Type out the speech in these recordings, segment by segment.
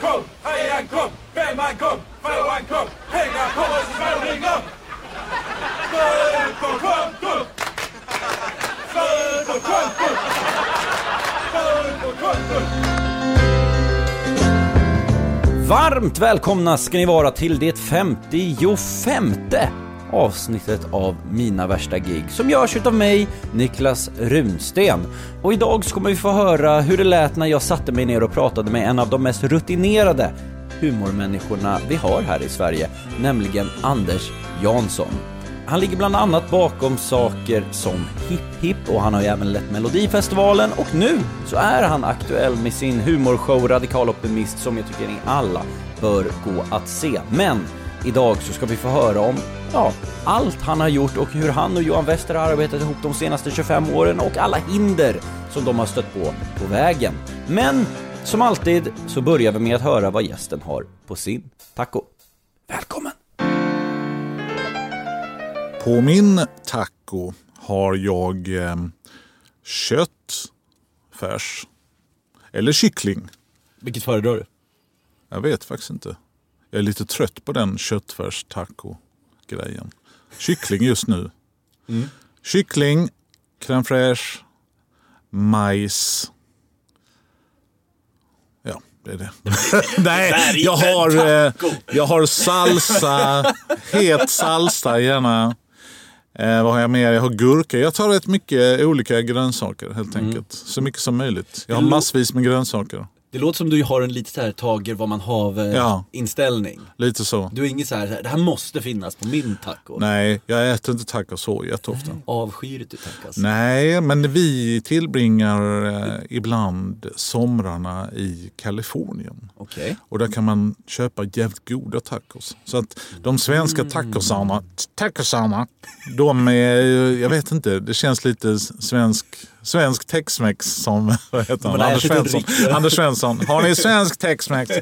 kom, hej and kom, vem man kom, få and kom, pengar kommer så småningom. Stöd på kontot! Stöd på kontot! Stöd på kontot! Varmt välkomna ska ni vara till det 55 avsnittet av Mina värsta gig som görs utav mig, Niklas Runsten. Och idag så kommer vi få höra hur det lät när jag satte mig ner och pratade med en av de mest rutinerade humormänniskorna vi har här i Sverige, nämligen Anders Jansson. Han ligger bland annat bakom saker som Hipp Hipp och han har ju även lett Melodifestivalen och nu så är han aktuell med sin humorshow Radikal Optimist som jag tycker ni alla bör gå att se. Men idag så ska vi få höra om ja, allt han har gjort och hur han och Johan Wester har arbetat ihop de senaste 25 åren och alla hinder som de har stött på på vägen. Men som alltid så börjar vi med att höra vad gästen har på sin taco. Välkommen! På min taco har jag eh, kött, färs eller kyckling. Vilket föredrar du? Jag vet faktiskt inte. Jag är lite trött på den köttfärs taco grejen. Kyckling just nu. Kyckling, crème fraîche, majs. Ja, det är det. Nej, jag har, eh, jag har salsa, het salsa gärna. Eh, vad har jag mer? Jag har gurka. Jag tar rätt mycket olika grönsaker helt enkelt. Så mycket som möjligt. Jag har massvis med grönsaker. Det låter som du har en lite så här tager vad man har Ja. inställning. Lite så. Du är inget så här, det här måste finnas på min taco. Nej, jag äter inte tacos så jätteofta. Avskyr du tacos? Nej, men vi tillbringar eh, ibland somrarna i Kalifornien. Okej. Och där kan man köpa jävligt goda tacos. Så att de svenska tacosarna, tacosarna de är, jag vet inte, det känns lite svensk, svensk tex-mex som vad heter han? Anders Svensson. Anders Svensson. Har ni svensk tex-mex?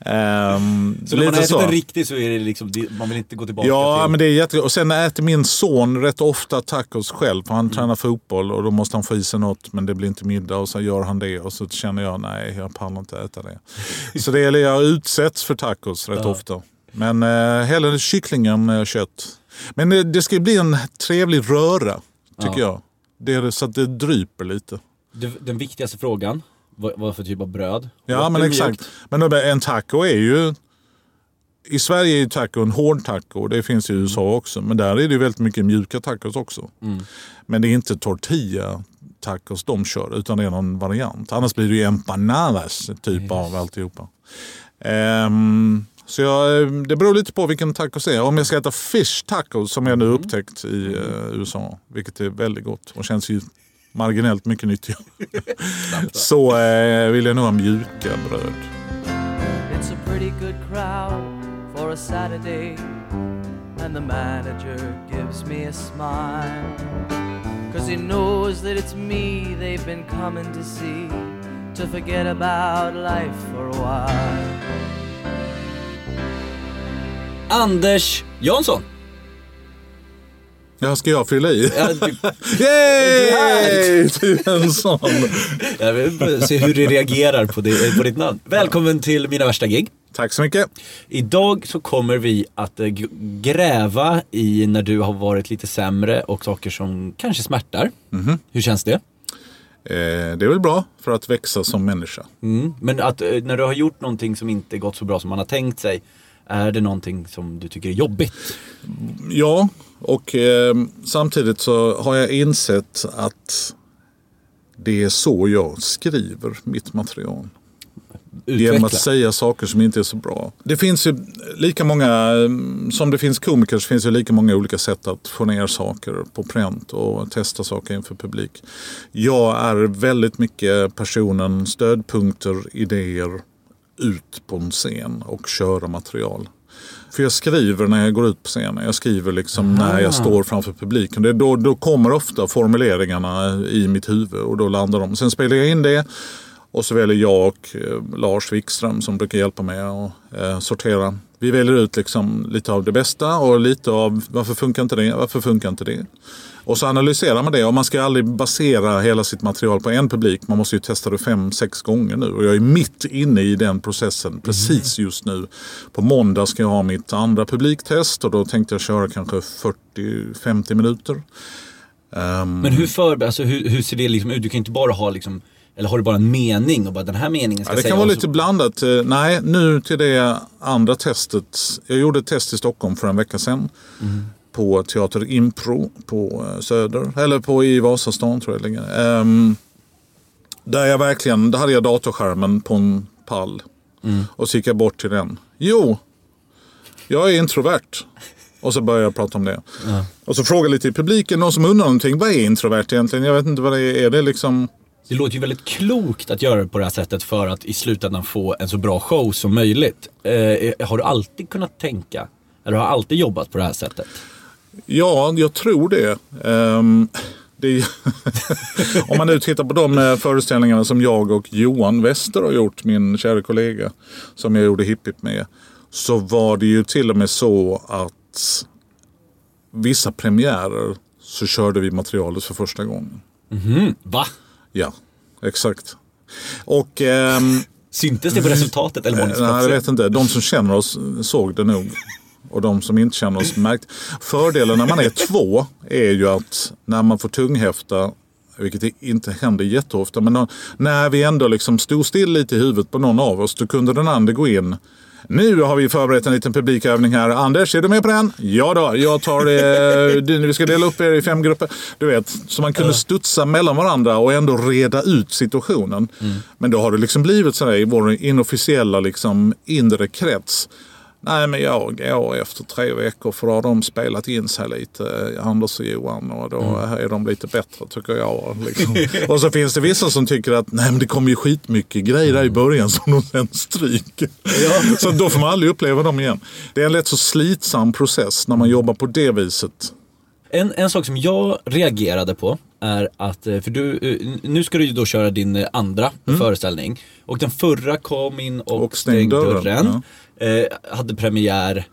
Ehm, Så när man ätit så. en riktig så är det liksom, man vill inte gå tillbaka Ja, till... men det är jättegott. Och sen äter min son rätt ofta tacos själv. För han tränar fotboll och då måste han få i sig något. Men det blir inte middag och så gör han det. Och så känner jag, nej jag pallar inte äta det. så det är, jag utsätts för tacos rätt ofta. Men eh, hellre kycklingen än kött. Men eh, det ska bli en trevlig röra, tycker jag. Det är så att det dryper lite. Den viktigaste frågan, vad, för typ av bröd? Ja, men exakt. mjukt? Men en taco är ju... I Sverige är ju taco en hård taco. Det finns i USA också. Men där är det ju väldigt mycket mjuka tacos också. Men det är inte tortilla tacos de kör, utan det är någon variant. Annars blir det ju empanadas typ av alltihopa. Ehm, så jag, det beror lite på vilken tacos det är. Om jag ska äta fish tacos som jag nu upptäckt i eh, USA, vilket är väldigt gott och känns ju marginellt mycket nyttigare. så eh, vill jag nog ha mjuka bröd. It's a pretty good crowd for a Saturday, and the manager gives me a smile. Cause he knows that it's me they've been coming to see, to forget about life for a while. Anders Jansson! Ja, ska jag fylla i? Ja, du, Yay! Till en sån. jag vill se hur du reagerar på, det, på ditt namn. Välkommen till Mina värsta gig. Tack så mycket. Idag så kommer vi att eh, gräva i när du har varit lite sämre och saker som kanske smärtar. Hur känns det? Eh, det är väl bra för att växa som människa. Mm. Men att, eh, när du har gjort någonting som inte gått så bra som man har tänkt sig, är det någonting som du tycker är jobbigt? Ja, och eh, samtidigt så har jag insett att det är så jag skriver mitt material. Genom Utveckla. att säga saker som inte är så bra. Det finns ju lika många, eh, som det finns komiker så finns det lika många olika sätt att få ner saker på pränt och testa saker inför publik. Jag är väldigt mycket personen, stödpunkter, idéer, ut på en scen och köra material. För jag skriver när jag går ut på scenen. Jag skriver liksom när jag står framför publiken. Det då, då kommer ofta formuleringarna i mitt huvud och då landar de. Sen spelar jag in det och så väljer jag och eh, Lars Wikström som brukar hjälpa mig att eh, sortera. Vi väljer ut liksom lite av det bästa och lite av varför funkar inte det, varför funkar inte det. Och så analyserar man det och man ska aldrig basera hela sitt material på en publik. Man måste ju testa det fem, sex gånger nu och jag är mitt inne i den processen precis just nu. På måndag ska jag ha mitt andra publiktest och då tänkte jag köra kanske 40-50 minuter. Ehm, Men hur, för, alltså, hur, hur ser det liksom ut? Du kan ju inte bara ha liksom, eller har du bara en mening och bara den här meningen ska Ja, det säga kan vara lite blandat. Eh, Nej, nu till det andra testet. Jag gjorde ett test i Stockholm för en vecka sedan. På Teater Impro på eh, Söder. Eller på i Vasastan tror jag det ligger. Ehm, där jag verkligen, där hade jag datorskärmen på en pall. Och så gick jag bort till den. Jo, jag är introvert. Och så började jag prata om det. Och så frågade lite i publiken, någon som undrar någonting. Vad är introvert egentligen? Jag vet inte vad det är. Är det liksom... Det låter ju väldigt klokt att göra det på det här sättet för att i slutändan få en så bra show som möjligt. Eh, har du alltid kunnat tänka, eller har du alltid jobbat på det här sättet? Ja, jag tror det. Ehm, det om man nu tittar på de eh, föreställningarna som jag och Johan Wester har gjort, min kära kollega, som jag gjorde Hipp Hipp med. Så var det ju till och med så att vissa premiärer så körde vi materialet för första gången. Va? Ja, exakt. Och ehm, Syntes det på resultatet eller var det Nej, jag vet inte. De som känner oss såg det nog. Och de som inte känner oss märkte. Fördelen när man är två är ju att när man får tunghäfta, vilket inte händer jätteofta, men när- vi ändå liksom stod still lite i huvudet på någon av oss, då kunde den andra gå in. Nu har vi förberett en liten publikövning här. Anders, är du med på den? Ja då, jag tar det. Du, Vi ska dela upp er i fem grupper. Du vet, så man kunde studsa mellan varandra och ändå reda ut situationen. Men då har det liksom blivit så här i vår inofficiella liksom inre krets. Nej, men jag går efter tre veckor för då har de spelat in sig lite, Anders och Johan, och då är de lite bättre tycker jag. Liksom. och så finns det vissa som tycker att nej, men det kommer ju skitmycket grejer där i början som de sen stryker. så då får man aldrig uppleva dem igen. Det är en lätt så slitsam process när man jobbar på det viset. En, en sak som jag reagerade på är att, eh, för du, eh, nu ska du ju då köra din eh, andra föreställning. Och den förra kom in och, Och stäng stängde dörren. Eh, hade premiär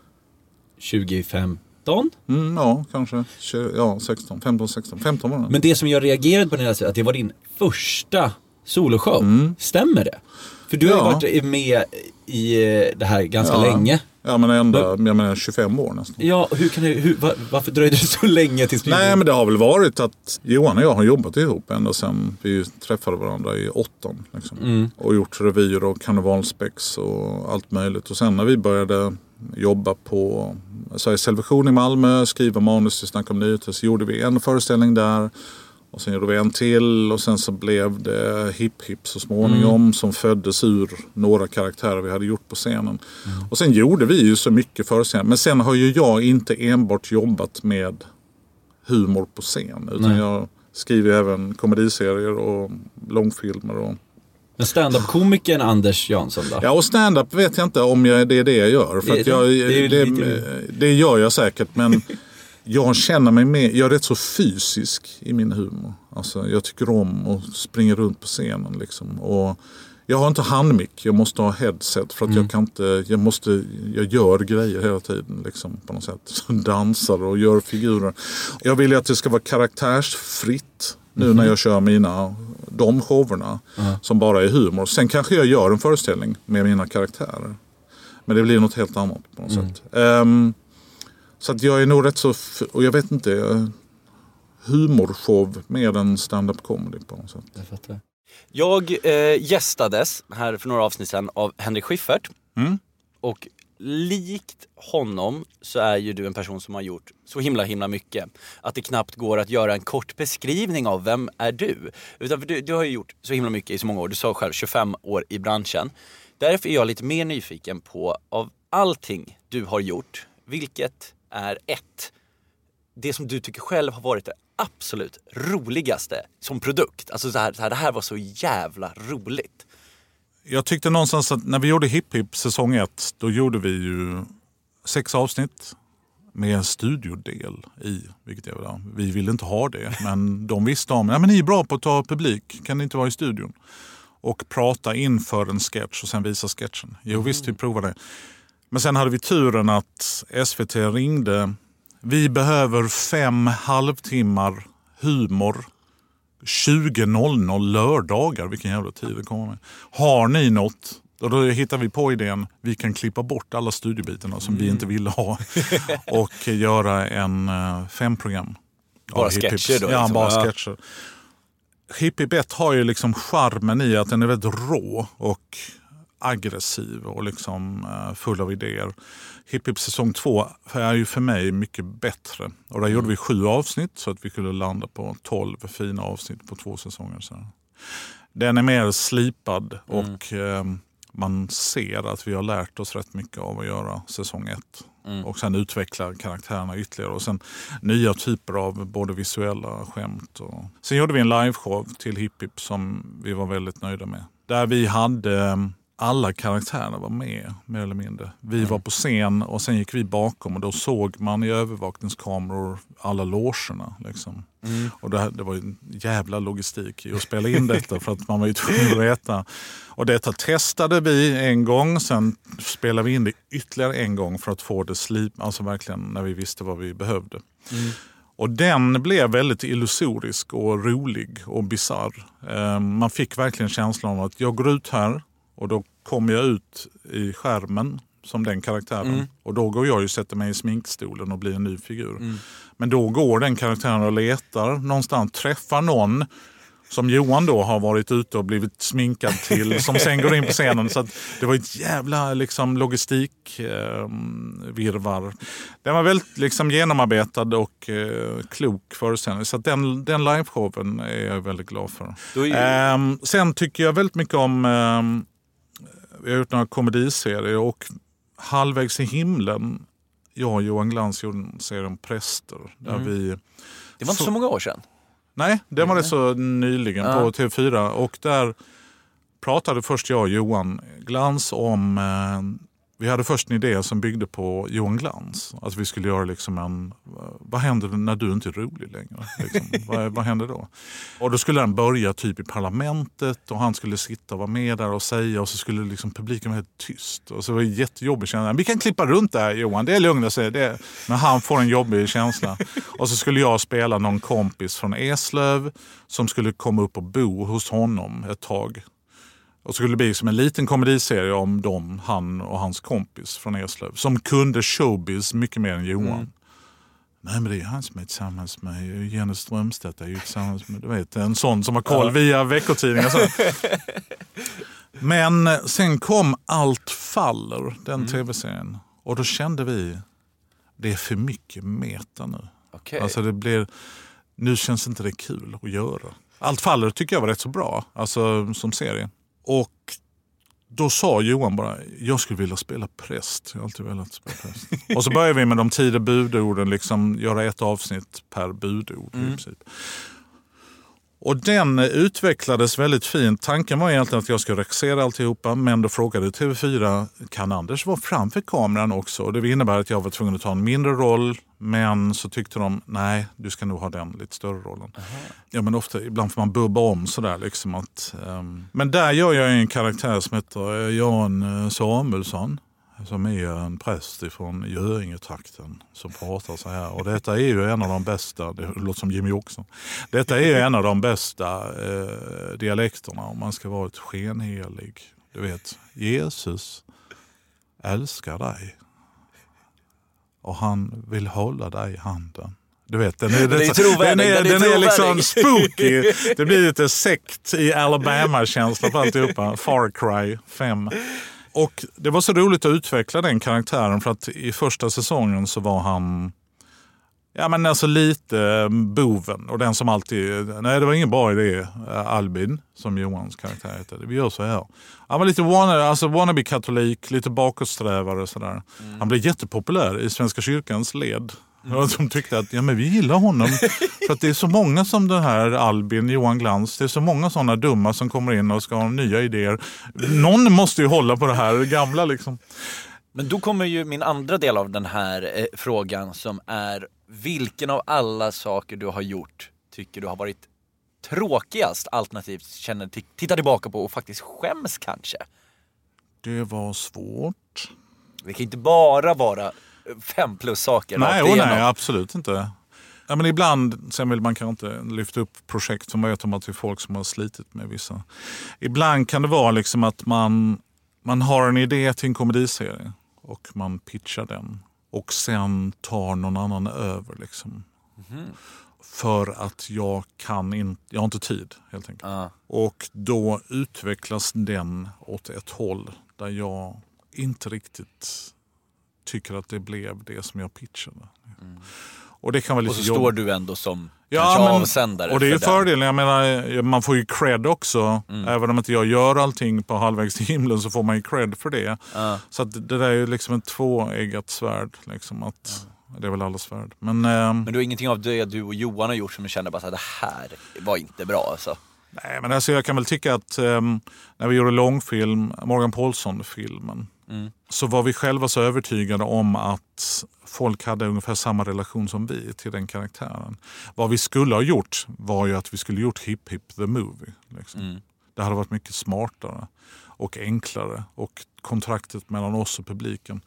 2015. Mm, ja, kanske ja, 16, 15, 16, 15 var det. Men det som jag reagerade på den här att det var din första soloshow. Stämmer det? För du har ju Mm. Ja. varit med i det här ganska ja. länge. Ja, men ändå, jag menar 25 år nästan. Ja, hur kan det, hur, va- varför dröjde det så länge tills Nej, men det har väl varit att Johan och jag har jobbat ihop ända sedan vi träffade varandra i åttan. Liksom. Och gjort revyer och karnevalspex och allt möjligt. Och sen när vi började jobba på Sveriges Television i Malmö, skriva manus till Snack om nyheter, så gjorde vi en föreställning där. Och sen gjorde vi en till och sen så blev det Hipp Hipp så småningom som föddes ur några karaktärer vi hade gjort på scenen. Och sen gjorde vi ju så mycket föreställningar. Men sen har ju jag inte enbart jobbat med humor på scen. Utan Nej. jag skriver även komediserier och långfilmer. Och, Men standup-komikern Anders Jansson då? ja, och stand-up vet jag inte om jag, det är det jag gör. För Det- jag, det det, det gör jag säkert. Men jag känner mig mer, jag är rätt så fysisk i min humor. Alltså, jag tycker om att springa runt på scenen. Liksom. Och jag har inte handmick, jag måste ha headset för att jag kan inte, jag måste, jag gör grejer hela tiden liksom, på något sätt. Så dansar och gör figurer. Jag vill ju att det ska vara karaktärsfritt nu när jag kör mina, de showerna som bara är humor. Sen kanske jag gör en föreställning med mina karaktärer. Men det blir något helt annat på något sätt. Ehm, så att jag är nog rätt så, och jag vet inte, jag- humorshow mer än stand-up comedy på något sätt. Jag eh, gästades här för några avsnitt sedan av Henrik Schyffert. Mm. Och likt honom så är ju du en person som har gjort så himla himla mycket att det knappt går att göra en kort beskrivning av vem är du. Utan för du, du har ju gjort så himla mycket i så många år. Du sa själv 25 år i branschen. Därför är jag lite mer nyfiken på av allting du har gjort, vilket är ett, det som du tycker själv har varit det absolut roligaste som produkt. Alltså så här, så här, det här var så jävla roligt. Jag tyckte någonstans att när vi gjorde Hipp Hipp säsong ett, då gjorde vi ju sex avsnitt med en studiodel i. Vilket jag, ja, vi ville inte ha det, men de visste om men ni är bra på att ta publik, kan ni inte vara i studion? Och prata inför en sketch och sen visa sketchen. Jo visst, vi provade. Men sen hade vi turen att SVT ringde. Vi behöver fem halvtimmar humor 20.00 lördagar. Vilken jävla tid det kommer med. Har ni något? Och då hittar vi på idén, vi kan klippa bort alla studiobitarna som vi inte ville ha och göra en uh, femprogram. Bara Hips. sketcher då, Ja, liksom. bara Ja. sketcher. Hipp Hipp 1 har ju liksom charmen i att den är väldigt rå och aggressiv och liksom eh, full av idéer. Hipp Hipp säsong 2 är ju för mig mycket bättre. Och där gjorde vi sju avsnitt så att vi kunde landa på 12 fina avsnitt på två säsonger. Så. Den är mer slipad och eh, man ser att vi har lärt oss rätt mycket av att göra säsong 1. Och sen utveckla karaktärerna ytterligare. Och sen nya typer av både visuella skämt. Och... Sen gjorde vi en liveshow till Hipp Hipp som vi var väldigt nöjda med. Där vi hade eh, alla karaktärerna var med mer eller mindre. Vi var på scen och sen gick vi bakom och då såg man i övervakningskameror alla logerna. Liksom. Och det, här, det var ju en jävla logistik i att spela in detta för att man var ju tvungen att veta. Och detta testade vi en gång, sen spelade vi in det ytterligare en gång för att få det slip, alltså verkligen när vi visste vad vi behövde. Och den blev väldigt illusorisk och rolig och bizarr. Eh, Man fick verkligen känslan av att jag går ut här och då kommer jag ut i skärmen som den karaktären. Och då går jag och sätter mig i sminkstolen och blir en ny figur. Men då går den karaktären och letar någonstans, träffar någon som Johan då har varit ute och blivit sminkad till, som sen går in på scenen. Så att det var ett jävla liksom, logistikvirvar. Eh, virrvarr. den var väldigt liksom, genomarbetad och eh, klok föreställning. Så den, den liveshowen är jag väldigt glad för. Ju- Ehm, sen tycker jag väldigt mycket om, vi har gjort några komediserier och Halvvägs i himlen, jag och Johan Glans gjorde en serie om präster. Där vi Det var inte så många år sedan. Nej, det var det så nyligen Ja. på TV4. Och där pratade först jag och Johan Glans om... Eh, vi hade först en idé som byggde på Johan Glans. Att vi skulle göra liksom en... Vad händer när du inte är rolig längre? Liksom, vad, vad händer då? Och då skulle den börja typ i parlamentet och han skulle sitta och vara med där och säga och så skulle liksom publiken vara helt tyst. Och så var det jättejobbigt känsla. Vi kan klippa runt där Johan, det är lugnt sig. Det. Men han får en jobbig känsla. Och så skulle jag spela någon kompis från Eslöv som skulle komma upp och bo hos honom ett tag. Och så skulle det bli som en liten komediserie om dem, han och hans kompis från Eslöv. Som kunde showbiz mycket mer än Johan. Nej men det är han som är tillsammans med Jenny Strömstedt. Är ju tillsammans med, du vet, en sån som har koll via veckotidningar. så. Men eh, sen kom Allt faller, den tv-serien. Och då kände vi, det är för mycket meta nu. Okej. Alltså det blir, nu känns inte det kul att göra. Allt faller tycker jag var rätt så bra, alltså som serie. Och då sa Johan bara, jag skulle vilja spela präst. Jag har alltid velat spela präst. och så började vi med de tio budorden, liksom göra ett avsnitt per budord i princip. Och den utvecklades väldigt fint. Tanken var egentligen att jag skulle regissera alltihopa men då frågade TV4, kan Anders vara framför kameran också? Och det innebär att jag var tvungen att ta en mindre roll men så tyckte de, nej du ska nog ha den lite större rollen. Ja men ofta, ibland får man bubba om sådär liksom att... ehm, Men där gör jag en karaktär som heter eh, Jan eh, Samuelsson. Som är en präst ifrån Göingetrakten som pratar så här. Och detta är ju en av de bästa, det låter som Jimmy Åkesson. Detta är ju en av de bästa eh, dialekterna om man ska vara ett skenhelig. Du vet, Jesus älskar dig. Och han vill hålla dig i handen Du vet, den är, Den är den är, den är liksom spooky. Det blir lite sekt i Alabama-känsla på alltihopa. Far Cry 5. Och det var så roligt att utveckla den karaktären för att i första säsongen så var han Ja men alltså lite boven och den som alltid, nej det var ingen bra idé, eh, Albin som Johans karaktär heter. Vi gör så här. Han var lite wannabe, alltså wannabe-katolik, lite bakåtsträvare sådär. Han blev jättepopulär i Svenska kyrkans led. Och De tyckte att ja, men vi gillar honom för att det är så många som den här Albin, Johan Glans. Det är så många sådana dumma som kommer in och ska ha nya idéer. Någon måste ju hålla på det här gamla liksom. Men då kommer ju min andra del av den här eh, frågan som är vilken av alla saker du har gjort tycker du har varit tråkigast alternativt känner, t- tittar tillbaka på och faktiskt skäms kanske? Det var svårt. Det kan inte bara vara fem plus saker Nej, oh, nej absolut inte. Ja, men ibland, sen vill man kanske inte lyfta upp projekt som vet om att det är folk som har slitit med vissa. Ibland kan det vara liksom att man, man har en idé till en komediserie och man pitchar den. Och sen tar någon annan över. Liksom. För att jag kan inte, jag har inte tid helt enkelt. Ja. Och då utvecklas den åt ett håll där jag inte riktigt tycker att det blev det som jag pitchade. Och det kan vara lite Och så jobb- står du ändå som kanske avsändare och det är ju för. Mm. fördelen. Jag menar, man får ju cred också. Även om inte jag gör allting på halvvägs till himlen så får man ju cred för det. Ja. Så det där är ju liksom ett tvåeggat svärd. Liksom, att, Det är väl alla svärd. Men, ehm, Men du har ingenting av det du och Johan har gjort som du känner bara att det här var inte bra alltså? Nej, men alltså jag kan väl tycka att ehm, när vi gjorde långfilm, Morgan Paulsson-filmen, så var vi själva så övertygade om att folk hade ungefär samma relation som vi till den karaktären. Vad vi skulle ha gjort var ju att vi skulle gjort Hip Hip the Movie. Liksom. Det hade varit mycket smartare och enklare och kontraktet mellan oss och publiken.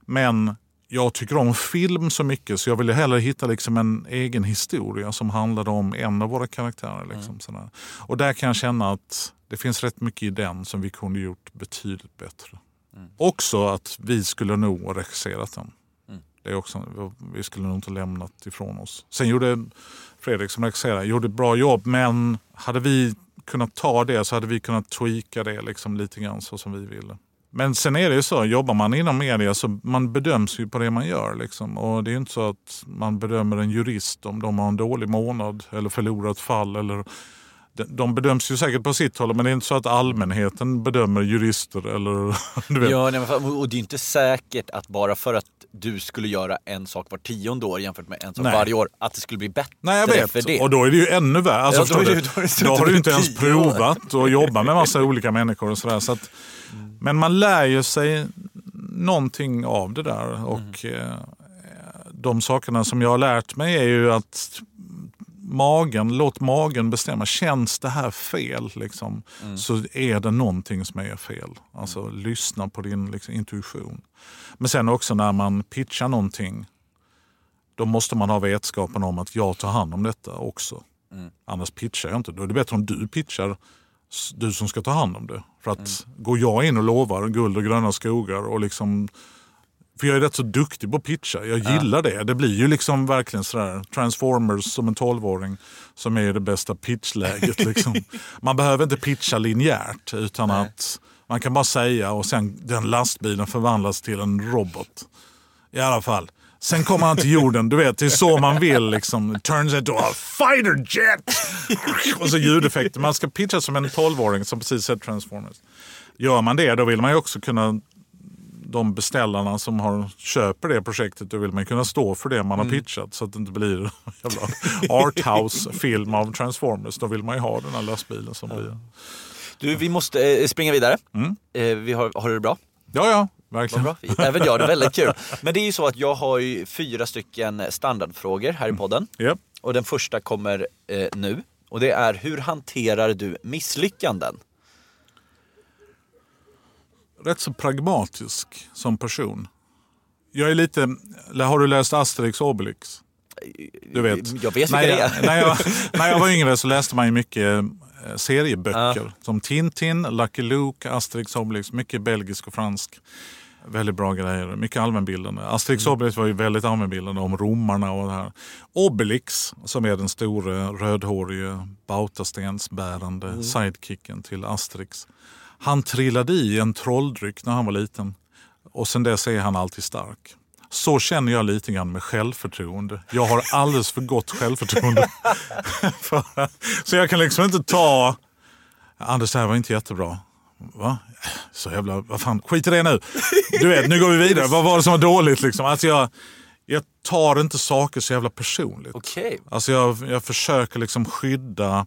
Men jag tycker om film så mycket så jag ville hellre hitta liksom en egen historia som handlade om en av våra karaktärer. Liksom, sådär. Och där kan jag känna att det finns rätt mycket i den som vi kunde gjort betydligt bättre. Också att vi skulle nog ha regisserat den. Det är också, vi skulle nog inte lämnat ifrån oss. Sen gjorde Fredrik som regisserade gjorde ett bra jobb men hade vi kunnat ta det så hade vi kunnat tweaka det liksom lite grann så som vi ville. Men sen är det ju så, jobbar man inom media så man bedöms ju på det man gör. Liksom. Och det är ju inte så att man bedömer en jurist om de har en dålig månad eller förlorat fall. Eller, de- bedöms ju säkert på sitt håll men det är inte så att allmänheten bedömer jurister. Eller, du vet. Ja, nej, och det är inte säkert att bara för att du skulle göra en sak var tionde år jämfört med en sak Nej. varje år, att det skulle bli bättre Nej jag vet, för det. och då är det ju ännu värre. Alltså, Ja, då det- då det då har du inte ens provat att jobba med massa olika människor. Och sådär, så att, men man lär ju sig någonting av det där. Och eh, De sakerna som jag har lärt mig är ju att magen, låt magen bestämma. Känns det här fel liksom, så är det någonting som är fel. Alltså lyssna på din liksom, intuition. Men sen också när man pitchar någonting då måste man ha vetskapen om att jag tar hand om detta också. Annars pitchar jag inte. Då är det bättre om du pitchar, du som ska ta hand om det. För att går jag in och lovar guld och gröna skogar och liksom för jag är rätt så duktig på att pitcha. Jag gillar det. Det blir ju liksom verkligen sådär Transformers som en tolvåring som är det bästa pitchläget. Liksom. Man behöver inte pitcha linjärt utan att man kan bara säga och sen den lastbilen förvandlas till en robot. I alla fall. Sen kommer han till jorden, du vet, det är så man vill. Liksom. Turns into a fighter jet! Och så ljudeffekter. Man ska pitcha som en tolvåring som precis sett Transformers. Gör man det, då vill man ju också kunna de beställarna som har, köper det projektet, då vill man kunna stå för det man har pitchat så att det inte blir en jävla arthouse-film av Transformers. Då vill man ju ha den här lastbilen som blir... Du, vi måste eh, springa vidare. Mm. Eh, vi har, har du det bra? Ja, ja, verkligen. bra. Även jag, det är väldigt kul. Men det är ju så att jag har fyra stycken standardfrågor här i podden. Japp. Och den första kommer eh, nu. Och det är, hur hanterar du misslyckanden? Rätt så pragmatisk som person. Jag är lite, har du läst Asterix och Obelix? Du vet. Jag vet när det jag, är. när, jag, när jag var yngre så läste man ju mycket eh, serieböcker. Som Tintin, Lucky Luke, Asterix och Obelix. Mycket belgisk och fransk. Väldigt bra grejer. Mycket allmänbildande. Asterix och Obelix var ju väldigt allmänbildande om romarna och det här. Obelix, som är den store rödhårige bautastensbärande sidekicken till Asterix. Han trillade i en trolldryck när han var liten. Och sen dess är han alltid stark. Så känner jag lite grann med självförtroende. Jag har alldeles för gott självförtroende. För- så jag kan liksom inte ta... Anders, det här var inte jättebra. Va? Så jävla... Vad fan, skit i det nu. Du vet, nu går vi vidare. Vad var det som var dåligt? Liksom? Alltså jag, jag tar inte saker så jävla personligt. Okej. Alltså jag, jag försöker liksom skydda...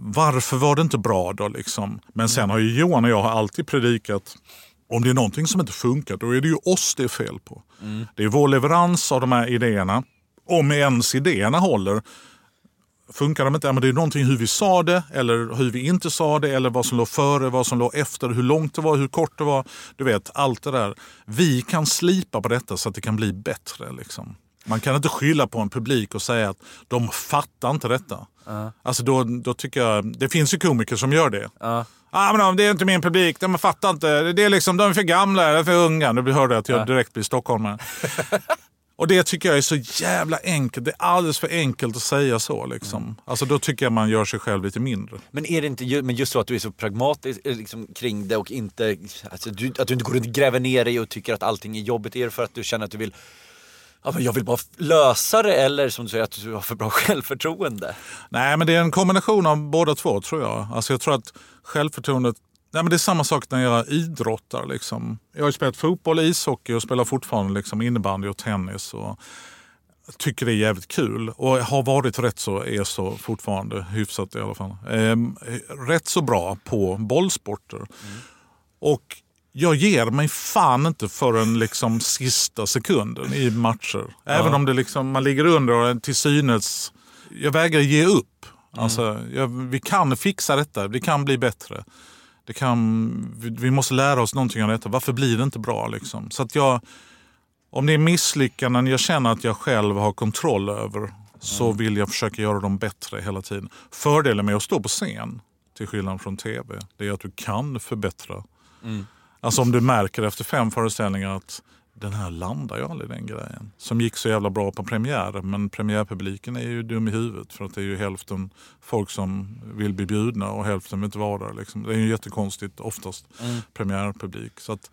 Varför var det inte bra då? Liksom? Men sen har ju Johan och jag har alltid predikat om det är någonting som inte funkar, då är det ju oss det är fel på. Det är vår leverans av de här idéerna. Om ens idéerna håller, funkar de inte, men det är någonting hur vi sa det eller hur vi inte sa det eller vad som låg före, vad som låg efter, hur långt det var, hur kort det var. Du vet, allt det där. Vi kan slipa på detta så att det kan bli bättre. Liksom. Man kan inte skylla på en publik och säga att de fattar inte detta. Alltså då, då tycker jag, det finns ju komiker som gör det. Ah, men de- det är inte min publik, de fattar inte. Det är liksom, de är för gamla, de är för unga. Nu hörde jag att jag direkt blir stockholmare. Och det tycker jag är så jävla enkelt. Det är alldeles för enkelt att säga så. Liksom. Alltså, då tycker jag man gör sig själv lite mindre. Men är det inte men just så att du är så pragmatisk eh, liksom, kring det och inte, alltså, du, att du inte går runt och gräver ner dig och tycker att allting är jobbigt. Är det för att du känner att du vill Ja, men jag vill bara lösa det eller som du säger att du har för bra självförtroende. Nej, men det är en kombination av båda två tror jag. Alltså, jag tror att självförtroendet Nej, men det är samma sak när jag idrottar. Liksom. Jag har ju spelat fotboll, ishockey och spelar fortfarande liksom innebandy och tennis. Och tycker det är jävligt kul och har varit rätt så, är så fortfarande, hyfsat i alla fall. Ehm, rätt så bra på bollsporter. Och jag ger mig fan inte förrän liksom sista sekunden i matcher. Även om det liksom, man ligger under och till synes... Jag vägrar ge upp. Alltså, jag, vi kan fixa detta, det kan bli bättre. Det kan, vi, vi måste lära oss någonting av detta. Varför blir det inte bra? Liksom? Så att jag, om det är misslyckanden jag känner att jag själv har kontroll över så vill jag försöka göra dem bättre hela tiden. Fördelen med att stå på scen, till skillnad från tv, det är att du kan förbättra. Alltså om du märker efter fem föreställningar att den här landar ju aldrig den grejen. Som gick så jävla bra på premiären men premiärpubliken är ju dum i huvudet för att det är ju hälften folk som vill bli bjudna och hälften vill inte vara där. Liksom. Det är ju jättekonstigt oftast, premiärpublik. Så att,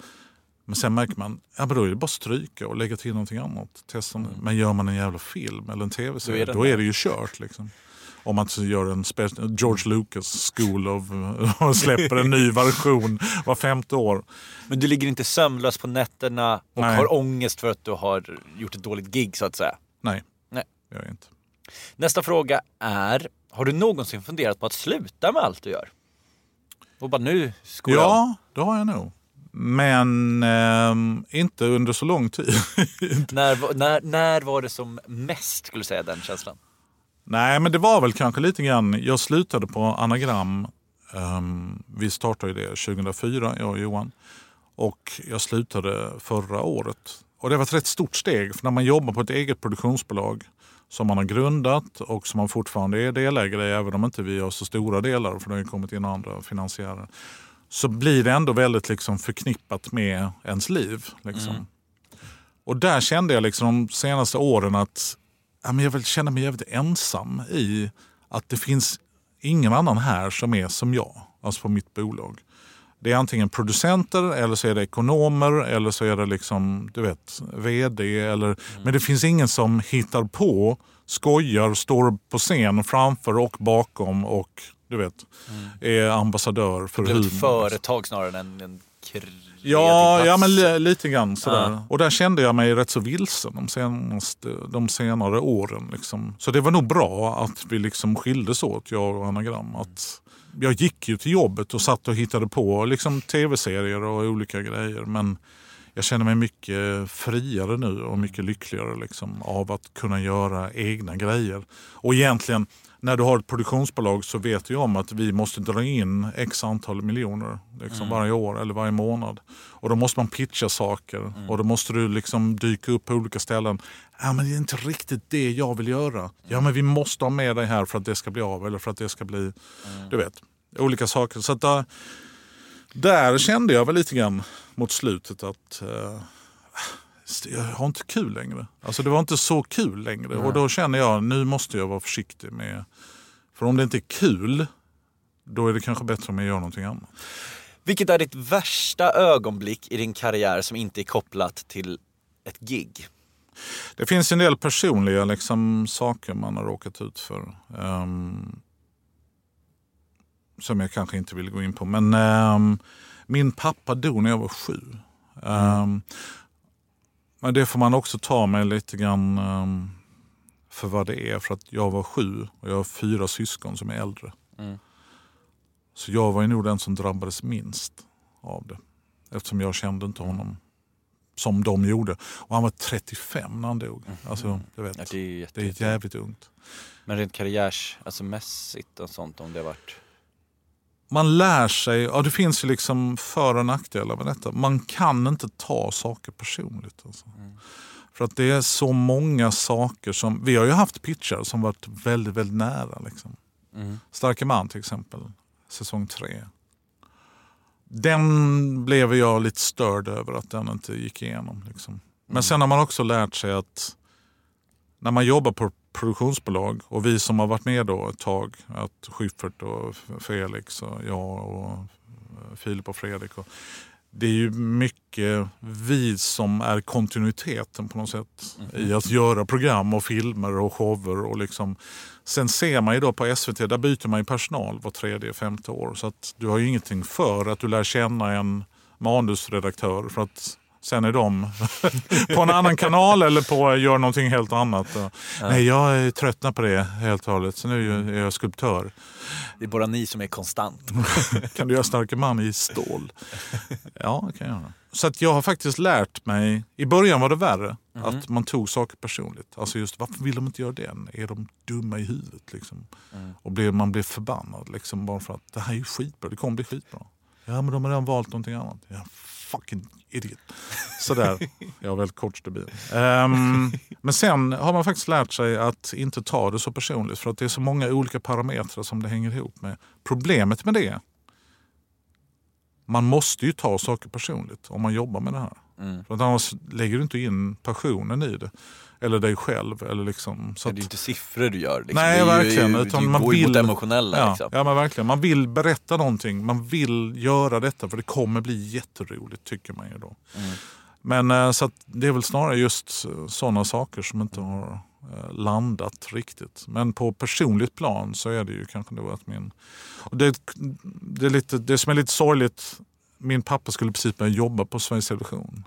men sen märker man, ja men då är det bara stryka och lägga till någonting annat. Testa. Men gör man en jävla film eller en tv-serie, Då då är, det ju kört. Liksom. Om man gör en George Lucas School of och släpper en ny version var femte år. Men du ligger inte sömnlös på nätterna och Nej. har ångest för att du har gjort ett dåligt gig så att säga. Nej, Nej. det gör jag inte. Nästa fråga är, har du någonsin funderat på att sluta med allt du gör? Och bara nu om. Ja, det har jag nog. Men ehm, inte under så lång tid. När, när, när var det som mest skulle du säga den känslan? Nej, men det var väl kanske lite grann. Jag slutade på Anagram. ehm, vi startade ju det 2004, jag och Johan. Och jag slutade förra året. Och det var ett rätt stort steg. För när man jobbar på ett eget produktionsbolag som man har grundat och som man fortfarande är delägare i, även om inte vi har så stora delar, för det har ju kommit in andra finansiärer, så blir det ändå väldigt liksom förknippat med ens liv. Liksom. Och där kände jag liksom de senaste åren att ja, men jag vill känna mig jävligt ensam i att det finns ingen annan här som är som jag, alltså på mitt bolag. Det är antingen producenter eller så är det ekonomer eller så är det liksom, du vet, vd. Eller, Men det finns ingen som hittar på, skojar, står på scen framför och bakom och du vet, är ambassadör för Det är humor. ett företag snarare än en kreativ Ja, ja men li- lite grann sådär. Ja. Och där kände jag mig rätt så vilsen de, senaste, de senare åren. Liksom. Så det var nog bra att vi liksom skildes åt, jag och Anagram. Att jag gick ju till jobbet och satt och hittade på liksom, tv-serier och olika grejer. Men jag känner mig mycket friare nu och mycket lyckligare liksom, av att kunna göra egna grejer. Och egentligen, när du har ett produktionsbolag så vet du om att vi måste dra in x antal miljoner liksom, varje år eller varje månad. Och då måste man pitcha saker och då måste du liksom dyka upp på olika ställen. Ja, men det är inte riktigt det jag vill göra. Ja, men vi måste ha med dig här för att det ska bli av eller för att det ska bli, du vet, olika saker. Så att där, där kände jag väl lite grann mot slutet att eh, jag har inte kul längre. Alltså det var inte så kul längre. Och då känner jag nu måste jag vara försiktig med... För om det inte är kul, då är det kanske bättre om jag gör någonting annat. Vilket är ditt värsta ögonblick i din karriär som inte är kopplat till ett gig? Det finns en del personliga liksom, saker man har råkat ut för. ehm, som jag kanske inte vill gå in på. Men ehm, min pappa dog när jag var sju. Ehm, men det får man också ta med lite grann ehm, för vad det är. För att jag var sju och jag har fyra syskon som är äldre. Så jag var ju nog den som drabbades minst av det. Eftersom jag kände inte honom som de gjorde. Och han var 35 när han dog. Alltså, du vet, Ja, det är jätte- det är jävligt ungt. Men rent karriärs, alltså mässigt och sånt om det har varit... Man lär sig, ja det finns ju liksom för och nackdelar med detta. Man kan inte ta saker personligt. Alltså. För att det är så många saker som, vi har ju haft pitchar som varit väldigt, väldigt nära. Liksom. Starke man till exempel, säsong tre. Den blev jag lite störd över att den inte gick igenom. Liksom. Men sen har man också lärt sig att när man jobbar på produktionsbolag och vi som har varit med då ett tag, att Schyffert och Felix och jag och eh, Filip och Fredrik. Och, det är ju mycket vi som är kontinuiteten på något sätt i att göra program och filmer och shower. Och liksom. Sen ser man ju då på SVT, där byter man ju personal var tredje, femte år. Så att du har ju ingenting för att du lär känna en manusredaktör. För att sen är de på en annan kanal eller på gör någonting helt annat. Nej, jag är tröttnat på det helt och hållet. Så nu är jag skulptör. Det är bara ni som är konstant. Kan du göra starka man i stål? Ja, det kan jag göra. Så att jag har faktiskt lärt mig, i början var det värre, att man tog saker personligt. Alltså just varför vill de inte göra den? Är de dumma i huvudet? Liksom? Och blir, man blir förbannad liksom, bara för att det här är ju skitbra, det kommer bli skitbra. Ja men de har redan valt någonting annat. Ja, fucking idiot. Sådär, jag har väldigt kort stubin. Ehm, men sen har man faktiskt lärt sig att inte ta det så personligt för att det är så många olika parametrar som det hänger ihop med. Problemet med det man måste ju ta saker personligt om man jobbar med det här. För att annars lägger du inte in passionen i det. Eller dig själv. Eller liksom, så Det är att, inte siffror du gör. Liksom. Nej, det är verkligen. Ju, Utan det man vill- det emotionella. ja, Liksom. ja men verkligen. Man vill berätta någonting. Man vill göra detta för det kommer bli jätteroligt tycker man ju då. Men eh, så att det är väl snarare just sådana saker som inte har eh, landat riktigt. Men på personligt plan så är det ju kanske då att min... Och det, det, är lite, det som är lite sorgligt, min pappa skulle precis börja jobba på Sveriges Television.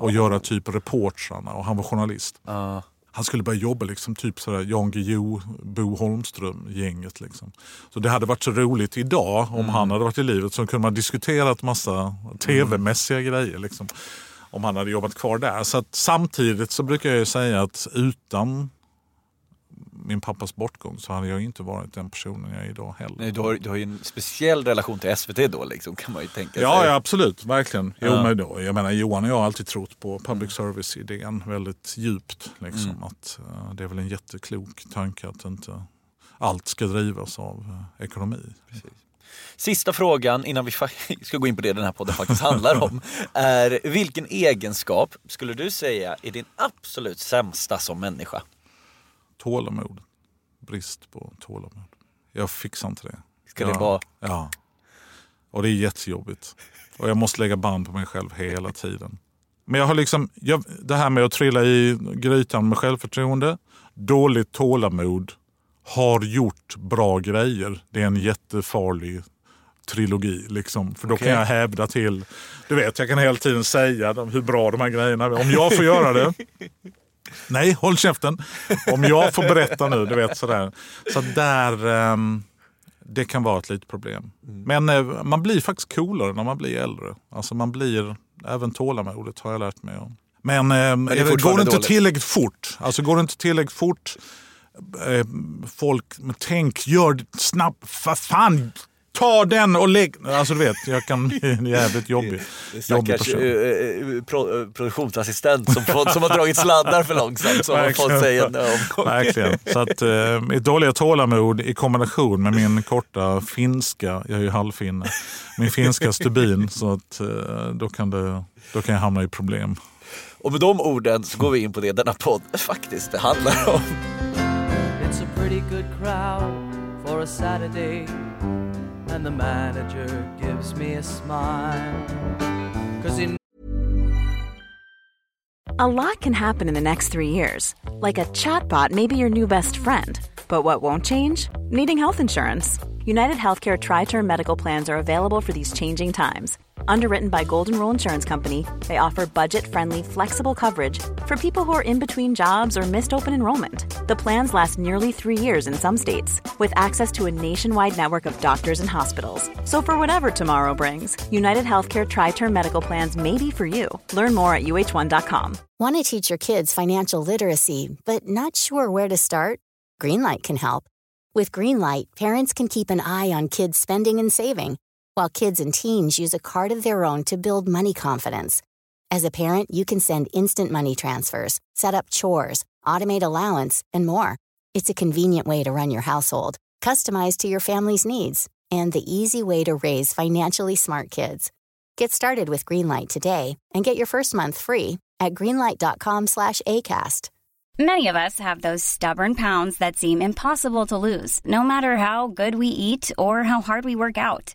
Och göra typ reportrarna och han var journalist. Ja. Han skulle börja jobba liksom typ sådär Jan Guillou, Bo Holmström-gänget. Liksom. Så det hade varit så roligt idag om han hade varit i livet så kunde man diskuterat massa tv-mässiga grejer. Liksom, om han hade jobbat kvar där. Så samtidigt så brukar jag ju säga att utan min pappas bortgång så hade jag inte varit den personen jag är idag heller. Nej, du, har, du har ju en speciell relation till SVT då liksom, kan man ju tänka Ja, sig. ja absolut. Verkligen. Jo, Ja. men då, jag menar, Johan och jag har alltid trott på public service-idén väldigt djupt. Liksom, att, eh, det är väl en jätteklok tanke att inte allt ska drivas av eh, ekonomi. Sista frågan innan vi ska gå in på det den här podden faktiskt handlar om. Är vilken egenskap skulle du säga är din absolut sämsta som människa? Tålamod. Brist på tålamod. Jag fixar inte det. Ska ja, det vara... Ja. Och det är jättejobbigt. Och jag måste lägga band på mig själv hela tiden. Men jag har liksom, jag, det här med att trilla i grytan med självförtroende, dåligt tålamod, har gjort bra grejer. Det är en jättefarlig trilogi. Liksom. För då Okej. kan jag hävda till, du vet jag kan hela tiden säga hur bra de här grejerna är. Om jag får göra det. Nej, håll käften. Om jag får berätta nu, du vet sådär. Så där, ehm, det kan vara ett litet problem. Men eh, man blir faktiskt coolare när man blir äldre. Alltså man blir, även tålamodet har jag lärt mig om. Men, eh, det är går det inte dåligt. tillräckligt fort, alltså går det inte tillräckligt fort, eh, folk, men tänk, gör det snabbt, vad fan, ta den och lägg... Alltså du vet, jag kan bli jävligt jobbig. Stackars person. eh, eh, pro, eh, produktionsassistent som, fått, som har dragit sladdar för långsamt som har fått säga en omgång. Verkligen. Så att eh, mitt dåliga tålamod i kombination med min korta finska, jag är ju halvfinne, min finska stubin så att eh, då kan, det, då kan jag hamna i problem. Och med de orden så går vi in på det denna podd faktiskt det handlar om. It's a pretty good crowd for a Saturday, and the manager gives me a smile. Cause he A lot can happen in the next three years. Like a chatbot may be your new best friend. But what won't change? Needing health insurance. United Healthcare Tri Term Medical Plans are available for these changing times. Underwritten by Golden Rule Insurance Company, they offer budget friendly, flexible coverage for people who are in between jobs or missed open enrollment. The plans last nearly three years in some states, with access to a nationwide network of doctors and hospitals. So, for whatever tomorrow brings, United Healthcare Tri Term Medical Plans may be for you. Learn more at uh1.com. Want to teach your kids financial literacy, but not sure where to start? Greenlight can help. With Greenlight, parents can keep an eye on kids' spending and saving, while kids and teens use a card of their own to build money confidence. As a parent, you can send instant money transfers, set up chores, automate allowance, and more. It's a convenient way to run your household, customized to your family's needs, and the easy way to raise financially smart kids. Get started with Greenlight today and get your first month free at greenlight.com slash ACAST. Many of us have those stubborn pounds that seem impossible to lose, no matter how good we eat or how hard we work out.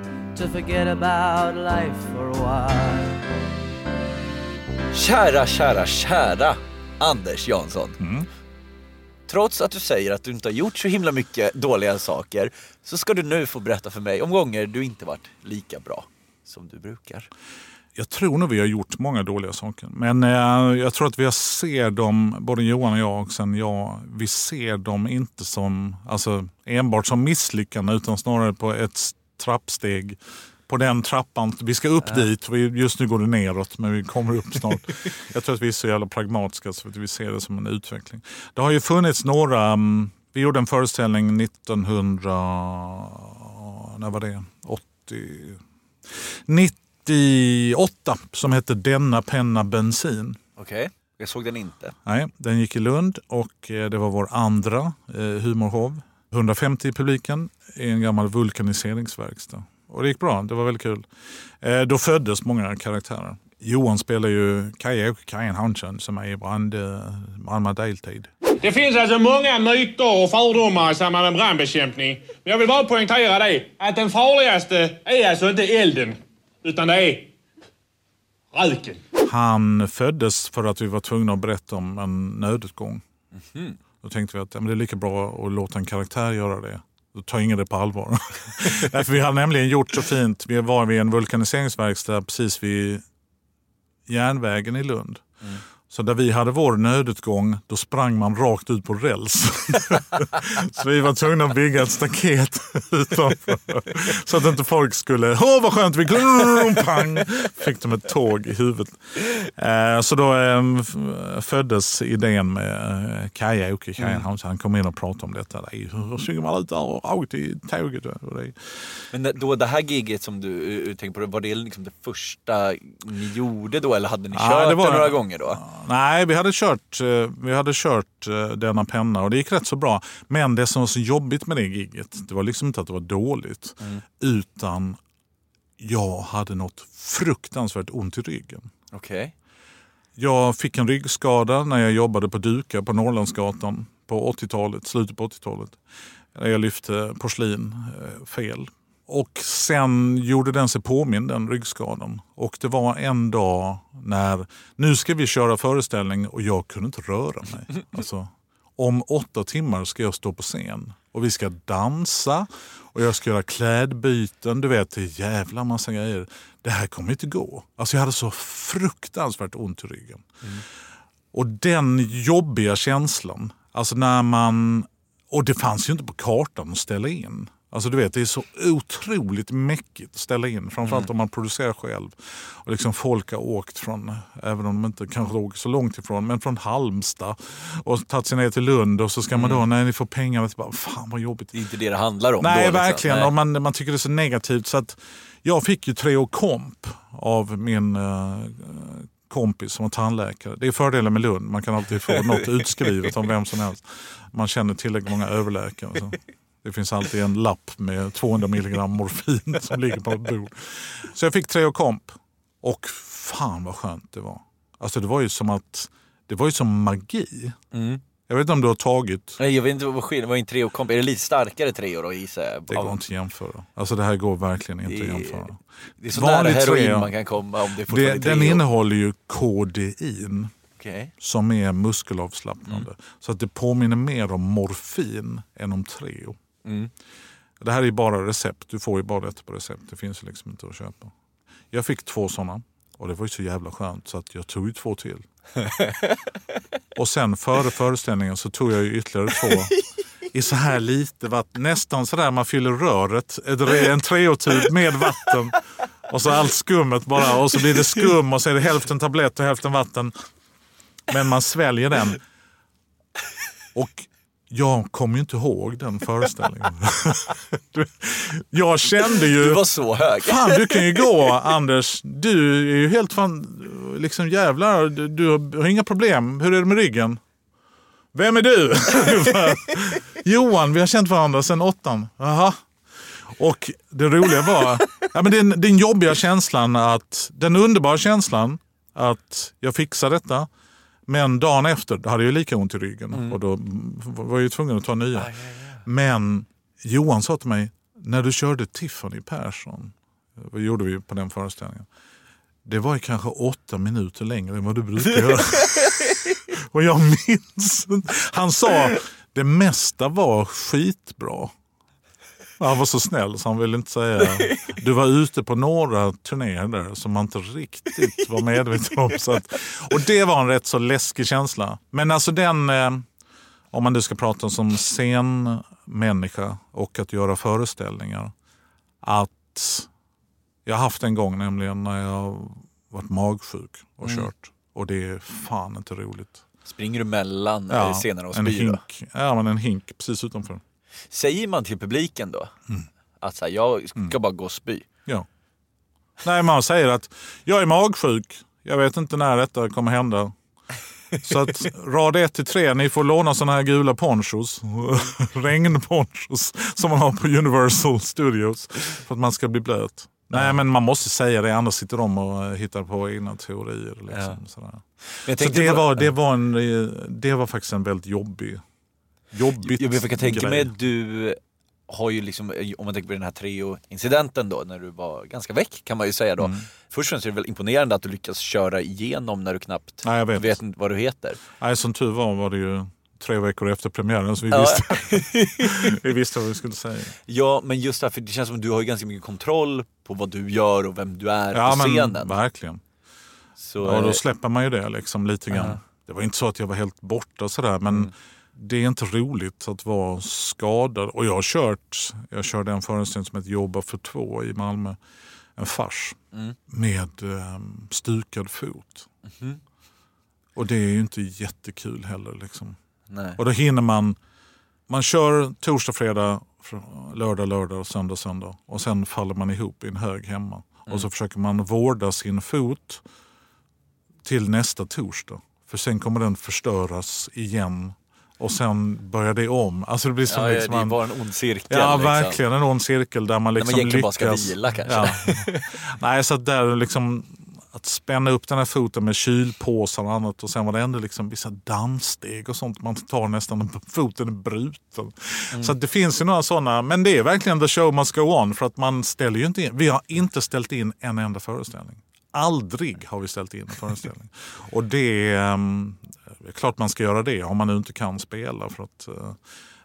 to forget about life for a while. Kära, kära, kära Anders Jansson. Trots att du säger att du inte har gjort så himla mycket dåliga saker så ska du nu få berätta för mig om gånger du inte varit lika bra som du brukar. Jag tror nog vi har gjort många dåliga saker. Men eh, jag tror att vi ser dem, både Johan och jag och sen jag, vi ser dem inte som alltså, enbart som misslyckanden utan snarare på ett trappsteg på den trappan. Vi ska upp dit. Vi, just nu går det neråt men vi kommer upp snart. jag tror att vi är så jävla pragmatiska så att vi ser det som en utveckling. Det har ju funnits några, mm, vi gjorde en föreställning 1900, när var det? 80, 98 som hette Denna penna bensin. Okej, jag såg den inte. Nej, den gick i Lund och eh, det var vår andra eh, humorshow. 150 i publiken i en gammal vulkaniseringsverkstad. Och det gick bra, det var väldigt kul. Eh, då föddes många karaktärer. Johan spelar ju Kaja-Åke Kajan Hansson som är i brand, eh, brandman deltid. Det finns alltså många myter och fördomar i samband med brandbekämpning. Men jag vill bara poängtera det, att den farligaste är alltså inte elden, utan det är röken. Han föddes för att vi var tvungna att berätta om en nödutgång. Då tänkte vi att ja, men det är lika bra att låta en karaktär göra det. Då tar ingen det på allvar. Nej, för vi hade nämligen gjort så fint. Vi var vid en vulkaniseringsverkstad precis vid järnvägen i Lund. Mm. Så där vi hade vår nödutgång, då sprang man rakt ut på räls. så vi var tvungna att bygga ett staket utanför. Så att inte folk skulle, åh vad skönt, vi glum, pang, fick de ett tåg i huvudet. Eh, så då eh, f- föddes idén med eh, Kaja, Åke Kaja Mm. Han kom in och pratade om detta. Det Hur springer man ut där och rakt i tåget? Det, Men det- då det här giget som du uh, tänker på, var det liksom det första ni gjorde då eller hade ni Ja, kört det det, var- några gånger då? Nej, vi hade kört, eh, vi hade kört eh, denna penna och det gick rätt så bra. Men det som var så jobbigt med det giget, det var liksom inte att det var dåligt. Utan jag hade något fruktansvärt ont i ryggen. Okej. Jag fick en ryggskada när jag jobbade på Duka på Norrlandsgatan på 80-talet, slutet på 80-talet. Där jag lyfte porslin eh, fel. Och sen gjorde den sig påmind, den ryggskadan. Och det var en dag när, nu ska vi köra föreställning och jag kunde inte röra mig. Alltså, om åtta timmar ska jag stå på scen och vi ska dansa Och jag ska göra klädbyten, du vet, det är jävla massa grejer. Det här kommer inte gå. Alltså jag hade så fruktansvärt ont i ryggen. Och den jobbiga känslan, alltså när man... Och det fanns ju inte på kartan att ställa in. Alltså du vet, det är så otroligt mäckigt att ställa in. Framförallt om man producerar själv. Och liksom folk har åkt från, även om de inte kanske åker så långt ifrån, men från Halmstad och tagit sig ner till Lund och så ska man då, när ni får pengarna, tillbaka, fan vad jobbigt. Det är inte det det handlar om. Nej, då, liksom. verkligen. Nej. Och man, man tycker det är så negativt. Så att jag fick ju Treo Komp av min eh, kompis som var tandläkare. Det är fördelen med Lund. Man kan alltid få något utskrivet om vem som helst. Man känner tillräckligt många överläkare. Så. Det finns alltid en lapp med 200 milligram morfin som ligger på ett bord. Så jag fick Treo Komp. Och fan vad skönt det var. Alltså det var ju som att det var ju som magi. Jag vet inte om du har tagit Nej, jag vet inte vad skillnaden var. en. Är det lite starkare treo då gissar jag? Det går inte att jämföra. Alltså det här går verkligen inte Det- att jämföra. Det är så Vanlig nära heroin Treo. man kan komma om det Det, fortfarande är den innehåller ju kodein Okej. som är muskelavslappnande. Så att det påminner mer om morfin än om Treo. Mm. Det här är bara recept. Du får ju bara detta på recept. Det finns ju liksom inte att köpa. Jag fick två sådana och det var ju så jävla skönt så att jag tog ju två till. och sen före föreställningen så tog jag ju ytterligare två i så här lite vatten. Nästan sådär man fyller röret, en treotub med vatten. Och så allt skummet bara och så blir det skum och så är det hälften tablett och hälften vatten. Men man sväljer den. Och jag kommer ju inte ihåg den föreställningen. Jag kände ju... Du var så hög. Fan, du kan ju gå Anders. Du är ju helt fan... Liksom jävlar, du, du har inga problem. Hur är det med ryggen? Vem är du? Johan, vi har känt varandra sedan åttan. Jaha. Och det roliga var, ja, men den, den jobbiga känslan att, den underbara känslan att jag fixar detta. Men dagen efter hade jag lika ont i ryggen och då var jag tvungen att ta nya. Men Johan sa till mig, när du körde Tiffany Persson, vad gjorde vi på den föreställningen? Det var ju kanske åtta minuter längre än vad du brukar göra. och jag minns, han sa, det mesta var skitbra. Han var så snäll så han ville inte säga. Du var ute på några turnéer där som man inte riktigt var medveten om. Så att, och det var en rätt så läskig känsla. Men alltså den, eh, om man nu ska prata som scenmänniska och att göra föreställningar. Att jag har haft en gång nämligen när jag varit magsjuk och Mm. kört. Och det är fan inte roligt. Springer du mellan ja, scenerna och en spyr då? hink, ja, men en hink precis utanför. Säger man till publiken då? Mm. Att så här, jag ska bara gå och spy? Ja. Nej, man säger att jag är magsjuk. Jag vet inte när detta kommer hända. Så att rad 1 till 3, ni får låna såna här gula ponchos. Regnponchos som man har på Universal Studios. För att man ska bli blöt. Nej men man måste säga det, annars sitter de och eh, hittar på egna teorier. Liksom, sådär. Men jag Så det på- var, det, var en, eh, det var faktiskt en väldigt jobbig, jobbigt Jag, jag kan tänka mig att du har ju liksom, om man tänker på den här Treo-incidenten då, när du var ganska väck kan man ju säga då. Mm. Först och främst är det väl imponerande att du lyckas köra igenom när du knappt Nej, jag vet. vet vad du heter. Nej, som tur var var det ju tre veckor efter premiären så vi, Ja. visste, vi visste vad vi skulle säga. Ja, men just därför, det känns som att du har ju ganska mycket kontroll på vad du gör och vem du är Ja på men scenen. verkligen. Så, Ja, då släpper man ju det liksom lite grann. Ja. Det var inte så att jag var helt borta sådär men Mm. Det är inte roligt att vara skadad. Och jag har kört, jag körde en föreställning som heter Jobba för två i Malmö. En fars Mm. med eh, stukad fot. Mhm. Och det är ju inte jättekul heller. Liksom. Nej. Och då hinner man, man kör torsdag, fredag, fr- lördag, lördag och söndag, söndag. Och sen faller man ihop i en hög hemma. Och så försöker man vårda sin fot till nästa torsdag. För sen kommer den förstöras igen. Och sen börjar det om. Alltså det blir som ja, liksom det en- var en ond cirkel. Ja, liksom. verkligen en ond cirkel där man liksom man egentligen bara lyckas. ska vila kanske. Ja. Nej, så att där liksom att spänna upp den här foten med kylpåsar och annat och sen var det ändå liksom vissa danssteg och sånt man tar nästan foten är bruten. Mm. Så det finns ju några sådana, men det är verkligen the show must go on för att man ställer ju inte in, vi har inte ställt in en enda föreställning. Aldrig har vi ställt in en föreställning. Och det ehm, är klart man ska göra det om man nu inte kan spela. För att, eh,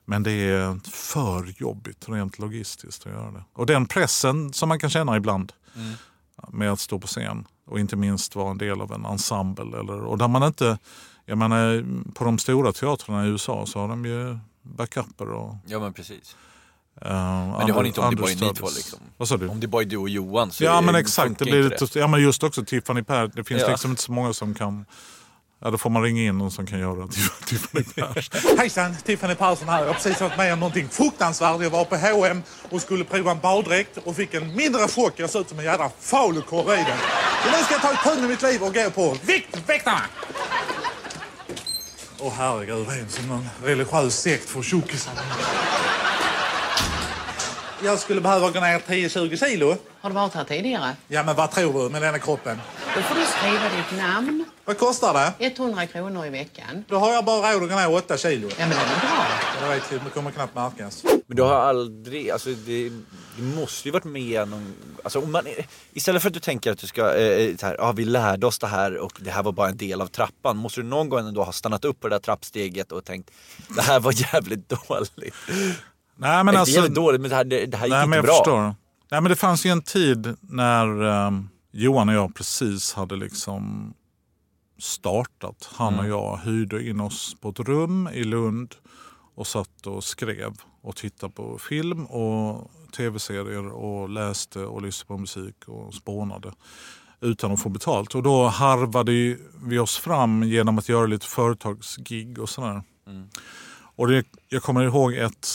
Men det är för jobbigt rent logistiskt att göra det. Och den pressen som man kan känna ibland Mm. med att stå på scen och inte minst vara en del av en ensemble. Eller, och där man inte, jag menar, på de stora teatrarna i USA så har de ju backuper och Ja men precis. Uh, Men det har ni inte om det bara är ni två liksom. Vad sa du? Om det bara är du och Johan så Ja men exakt, det blir lite, ja, men just också Tiffany Per, det finns Ja. liksom inte så många som kan Ja, då får man ringa in någon som kan göra Tiffany Hejsan, Tiffany Persson här. Jag har precis varit med om någonting fruktansvärt. Jag var på H&M och skulle prova en baddräkt och fick en mindre chock. Jag såg ut som en jädra falukorv i den. Så nu ska jag ta itu med mitt liv och gå på Viktväktarna! Åh herregud, det är som någon religiös sekt för tjockisar. Jag skulle behöva gå ner 10-20 kilo. Har du varit här tidigare? Ja, men vad tror du med denna kroppen? Då får du skriva ditt namn. Vad kostar det? 100 kronor i veckan. Då har jag bara råd att gå ner 8 kilo. Ja, men det är bra? Jag vet, det kommer knappt märkas. Men du har aldrig, alltså det, det måste ju varit med någon, alltså om man, istället för att du tänker att du ska, eh, så här, ja vi lärde oss det här och det här var bara en del av trappan. Måste du någon gång ändå ha stannat upp på det där trappsteget och tänkt, det här var jävligt dåligt. Nej, men Inte alltså, jävligt dåligt men det här, det, det här gick Nej, men inte jag bra. förstår. Nej, men det fanns ju en tid när ehm, Johan och jag precis hade liksom startat. Han Mm. och jag hyrde in oss på ett rum i Lund och satt och skrev och tittade på film och tv-serier och läste och lyssnade på musik och spånade utan att få betalt. Och då harvade vi oss fram genom att göra lite företagsgig och sådär. Mm. Och det, jag kommer ihåg ett,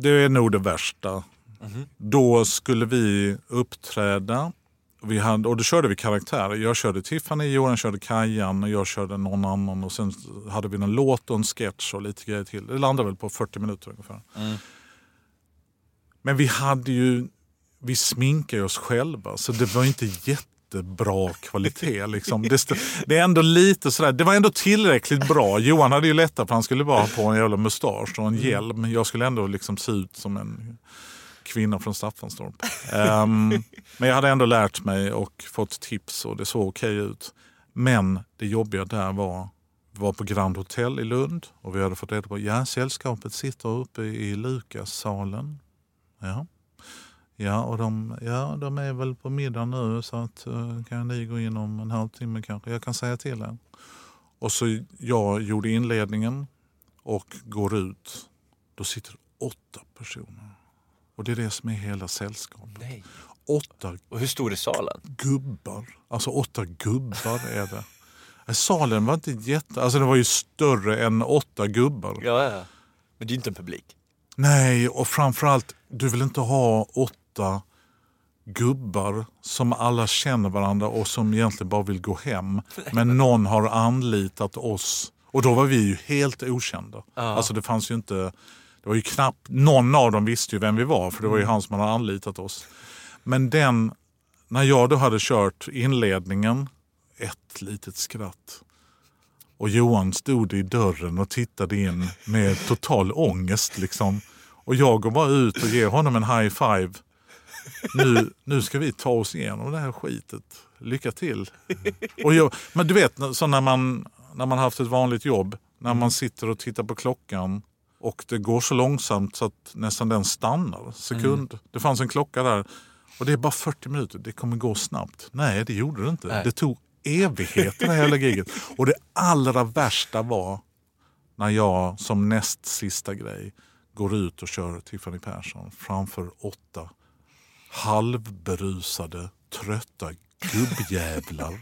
det är nog det värsta. Då skulle vi uppträda vi hade, och då körde vi karaktärer. Jag körde Tiffany, Johan körde Kajan och jag körde någon annan. Och sen hade vi en låt och en sketch och lite grejer till. Det landade väl på 40 minuter ungefär. Mm. Men vi hade ju, vi sminkade oss själva så det var inte jättebra kvalitet. Liksom. Det, det är ändå lite sådär, det var ändå tillräckligt bra. Johan hade ju lättare för han skulle bara ha på en jävla mustasch och en hjälm. Jag skulle ändå liksom se ut som en kvinna från Staffanstorp. Ehm, men jag hade ändå lärt mig och fått tips och det såg okej ut. Men det jobbiga där var, vi var på Grand Hotel i Lund och vi hade fått reda på att ja, sällskapet sitter uppe i Lukassalen. Ja. Ja, och de, ja, de är väl på middag nu så att, eh, kan ni gå in om en halvtimme kanske. Jag kan säga till er. Och så jag gjorde inledningen och går ut. Då sitter åtta personer. Och det är det som är hela sällskapet. Nej. Åtta Och hur stor är salen? gubbar. Alltså åtta gubbar är det. Eh, Salen var inte jätte... Alltså den var ju större än åtta gubbar. Ja, ja. Men det är ju inte en publik. Nej, och framförallt, du vill inte ha åtta gubbar som alla känner varandra och som egentligen bara vill gå hem. Men någon har anlitat oss. Och då var vi ju helt okända. Ja. Alltså det fanns ju inte... Det var ju knappt... Någon av dem visste ju vem vi var för det var ju han som hade anlitat oss. Men den... När jag då hade kört inledningen, ett litet skratt. Och Johan stod i dörren och tittade in med total ångest. Liksom. Och jag går bara ut och ger honom en high five. Nu, nu ska vi ta oss igenom det här skitet. Lycka till. Och jag, men du vet, så när man, när man haft ett vanligt jobb, när man sitter och tittar på klockan och det går så långsamt så att nästan den stannar. Sekund. Det fanns en klocka där och det är bara 40 minuter. Det kommer gå snabbt. Nej, det gjorde det inte. Nej. Det tog evigheter det hela giget. Och det allra värsta var när jag som näst sista grej går ut och kör Tiffany Persson framför åtta halvberusade, trötta gubbjävlar.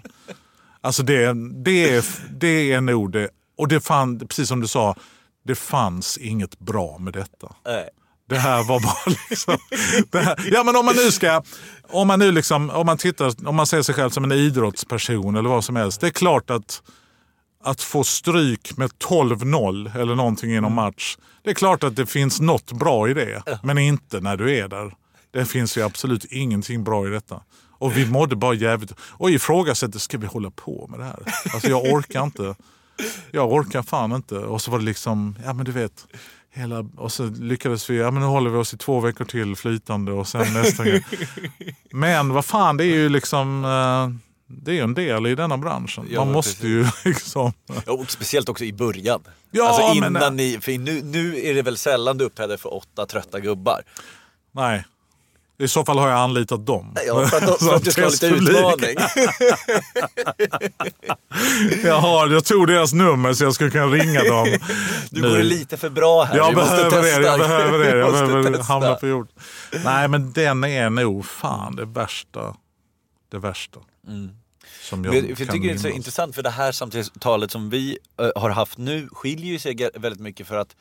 Alltså det, det, är, det är nog det. Och det fann, precis som du sa, det fanns inget bra med detta. Nej. Det här var bara liksom... Ja men om man nu ska... Om man nu liksom, om man tittar, om man ser sig själv som en idrottsperson eller vad som helst. Det är klart att, att få stryk med 12-0 eller någonting inom match. Det är klart att det finns något bra i det. Men inte när du är där. Det finns ju absolut ingenting bra i detta. Och vi mådde bara jävligt... Och ifrågasätter, ska vi hålla på med det här? Alltså jag orkar inte. Jag orkar fan inte. Och så var det liksom, ja men du vet. Hela, och så lyckades vi, ja men nu håller vi oss i två veckor till flytande och sen nästa gång. Men vad fan, det är ju liksom, eh, det är en del i denna branschen. Ja, Man måste ju liksom... Ja, och speciellt också i början. Ja, alltså men- innan ni, för nu, nu är det väl sällan du uppträder för åtta trötta gubbar. Nej. I så fall har jag anlitat dem. Ja, för att, för att du ska ha lite utmaning. jag, har, jag tog deras nummer så jag skulle kunna ringa dem. Du nu. går lite för bra här. Jag behöver det, jag behöver det. Jag behöver testa. hamna på jord. Nej men den är nog fan det värsta. Det värsta. Som jag, jag, tycker det är så minnas. intressant för det här samtalet som vi eh, har haft nu skiljer sig väldigt mycket för att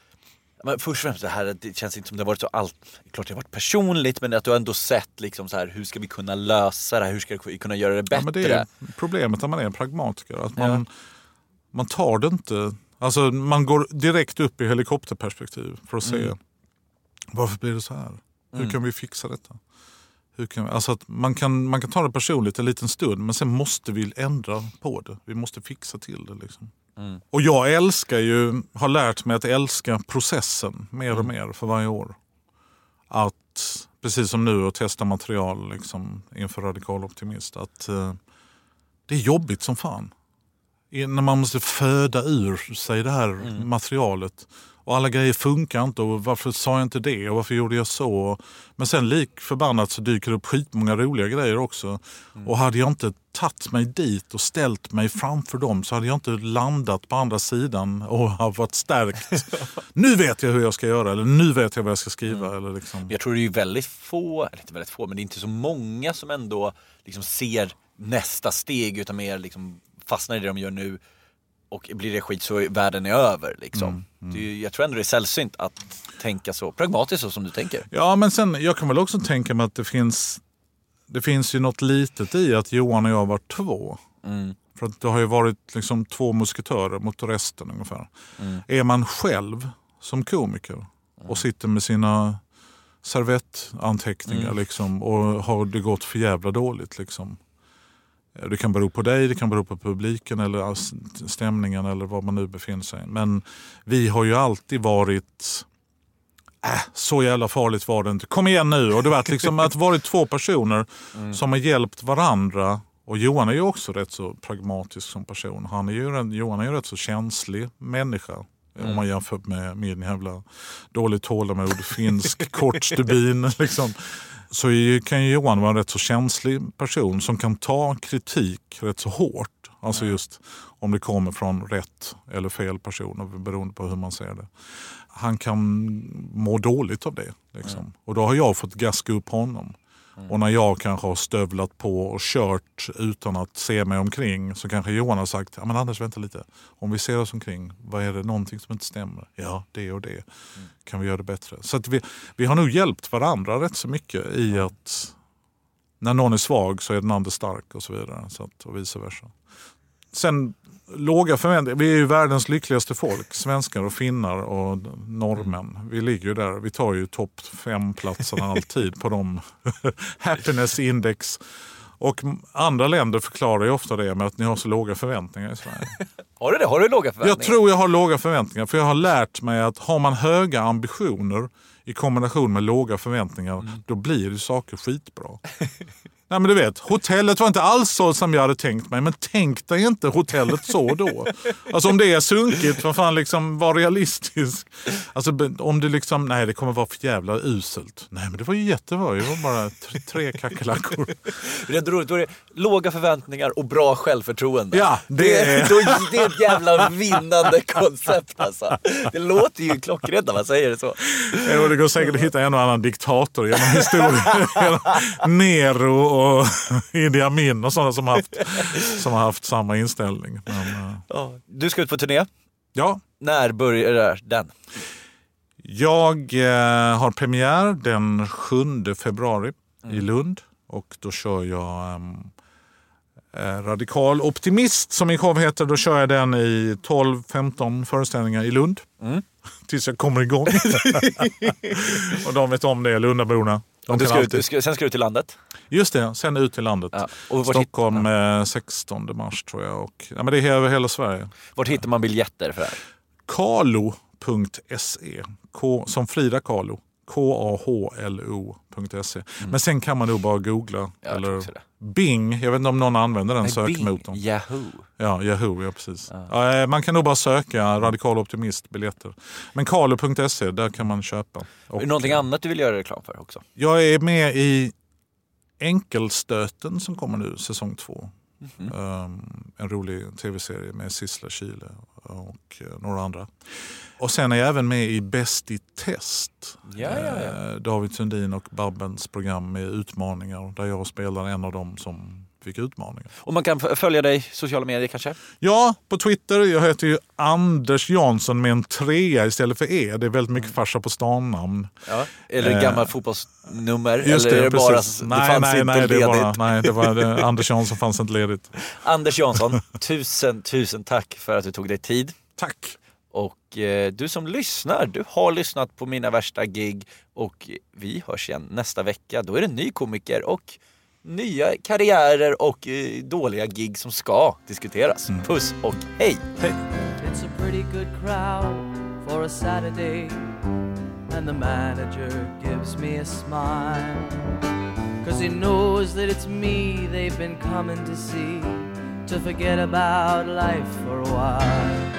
men först och främst det här, det känns inte som det har varit så allt, klart det har varit personligt men att du har ändå sett liksom så här, hur ska vi kunna lösa det här, hur ska vi kunna göra det bättre? Ja, men det är problemet när man är en pragmatiker. Att man, man tar det inte... Alltså man går direkt upp i helikopterperspektiv för att se Mm. varför blir det så här? Hur Mm. kan vi fixa detta? Hur kan alltså att man, kan, man kan ta det personligt en liten stund men sen måste vi ändra på det. Vi måste fixa till det. Liksom. Mm. Och jag älskar ju, har lärt mig att älska processen mer och Mm. mer för varje år. Att, precis som nu, att testa material liksom, inför Radikal Optimist. Att eh, det är jobbigt som fan. I- När man måste föda ur sig det här Mm. materialet. Och alla grejer funkar inte och varför sa jag inte det och varför gjorde jag så? Men sen lik förbannat så dyker det upp skitmånga roliga grejer också. Mm. Och hade jag inte tagit mig dit och ställt mig framför dem så hade jag inte landat på andra sidan och har varit stärkt. nu vet jag hur jag ska göra eller nu vet jag vad jag ska skriva. Mm. Eller liksom. Jag tror det är väldigt få, eller inte väldigt få, men det är inte så många som ändå liksom ser nästa steg utan mer liksom fastnar i det de gör nu och blir det skit så är världen är över. Liksom. Det är, ju- jag tror ändå det är sällsynt att tänka så pragmatiskt så som du tänker. Ja, men sen, jag kan väl också tänka mig att det finns, det finns ju något litet i att Johan och jag var två. Mm. För att det har ju varit liksom två musketörer mot resten ungefär. Mm. Är man själv som komiker och sitter med sina servettanteckningar Mm. liksom, och har det gått för jävla dåligt. Liksom. Det kan bero på dig, det kan bero på publiken eller stämningen eller var man nu befinner sig. Men vi har ju alltid varit Äh, så jävla farligt var det inte. Kom igen nu. Och det var liksom att varit två personer som har hjälpt varandra. Och Johan är ju också rätt så pragmatisk som person. Han är ju, en- Johan är ju rätt så känslig människa. Om man jämför med min jävla dåligt tålamod, finsk kort stubin. Liksom. Så kan ju Johan vara en rätt så känslig person som kan ta kritik rätt så hårt. Alltså just om det kommer från rätt eller fel personer beroende på hur man ser det. Han kan må dåligt av det. Liksom. Och då har jag fått gaska upp honom. Och när jag kanske har stövlat på och kört utan att se mig omkring så kanske Johan har sagt, ja men Anders vänta lite. Om vi ser oss omkring, vad är det någonting som inte stämmer? Ja, det och det. Kan vi göra det bättre? Så att vi, vi har nog hjälpt varandra rätt så mycket i att när någon är svag så är den andra stark och så vidare. Så att, och vice versa. Sen låga förväntningar. Vi är ju världens lyckligaste folk. Svenskar och finnar och norrmän. Vi ligger ju där. Vi tar ju topp fem platserna alltid på de happiness index. Och andra länder förklarar ju ofta det med att ni har så låga förväntningar i Sverige. Har du det? Har du låga förväntningar? Jag tror jag har låga förväntningar för jag har lärt mig att har man höga ambitioner i kombination med låga förväntningar då blir det saker skitbra. Nej men du vet, hotellet var inte alls så som jag hade tänkt mig men tänk dig inte hotellet så då. Alltså om det är sunkigt, vad fan liksom, var realistisk. Alltså om det liksom, nej det kommer vara för jävla uselt. Nej men det var ju jättebra, det var bara t- tre kackerlackor. Det är roligt, då är det låga förväntningar och bra självförtroende. Ja, det det, är-. Då, det är ett jävla vinnande koncept alltså. Det låter ju klockrent när man säger det så. Jo, det går säkert att hitta en och annan diktator genom historien. Nero och Idi Amin och sådana som har haft, som har haft samma inställning. Men, eh, Ja. Du ska ut på turné. ja, När börjar den? jag eh, har premiär den 7 februari i Lund och då kör jag eh, Radikal Optimist som min show heter. Då kör jag den i 12-15 föreställningar i Lund. Tills jag kommer igång. och de vet om det, Lundaborna. De ska ut, alltid- du ska, sen ska du till landet. Just det, sen ut i landet. Ja. Och Stockholm eh, 16 mars tror jag. Och, ja, men det är över hela Sverige. Vart hittar man biljetter för det här? Kalo.se som Frida Kahlo. K-A-H-L-O.se. Men sen kan man nog bara googla. Mm. Jag Eller Bing, jag vet inte om någon använder den Nej, sökmotorn. Bing, Yahoo. Ja, Yahoo, ja precis. Ja, eh, man kan nog bara söka Radikal Optimist biljetter. Men Carlo.se, där kan man köpa. Är det någonting annat du vill göra reklam för också? Jag är med i Enkelstöten som kommer nu, säsong två. Mhm. Um, en rolig tv-serie med Sissela Kyle och eh, några andra. Och sen är jag även med i Bäst i test. Ja, ja, ja. Eh, David Sundin och Babbens program med utmaningar där jag spelar en av dem som fick utmaningar. Och man kan följa dig i sociala medier kanske? Ja, på Twitter. Jag heter ju Anders Jansson med en trea istället för E. Det är väldigt mycket farsa på stan-namn. Ja. Eller Eh, gammalt fotbollsnummer? Just eller är det bara, precis. det nej, fanns nej, inte nej, det ledigt? var, nej, det var det, Anders Jansson fanns inte ledigt. Anders Jansson, tusen, tusen tack för att du tog dig tid. Tack. Och eh, du som lyssnar, du har lyssnat på mina värsta gig och vi hörs igen nästa vecka. Då är det en ny komiker och nya karriärer och eh, dåliga gig som ska diskuteras. Puss och hej! hej. It's a pretty good crowd for a Saturday, and the manager gives me a smile. Cause he knows that it's me they've been coming to see to forget about life for a while.